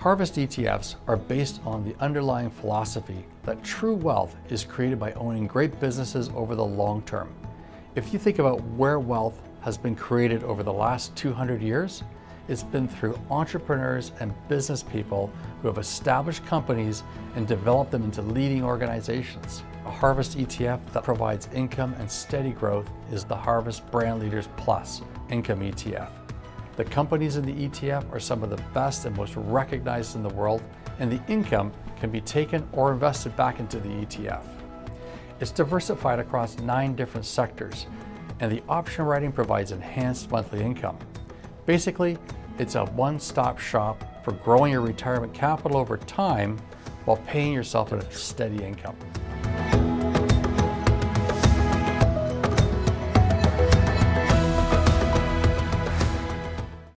Harvest ETFs are based on the underlying philosophy that true wealth is created by owning great businesses over the long term. If you think about where wealth has been created over the last 200 years, it's been through entrepreneurs and business people who have established companies and developed them into leading organizations. A Harvest ETF that provides income and steady growth is the Harvest Brand Leaders Plus Income ETF. The companies in the ETF are some of the best and most recognized in the world, and the income can be taken or invested back into the ETF. It's diversified across nine different sectors, and the option writing provides enhanced monthly income. Basically, it's a one-stop shop for growing your retirement capital over time while paying yourself a steady income.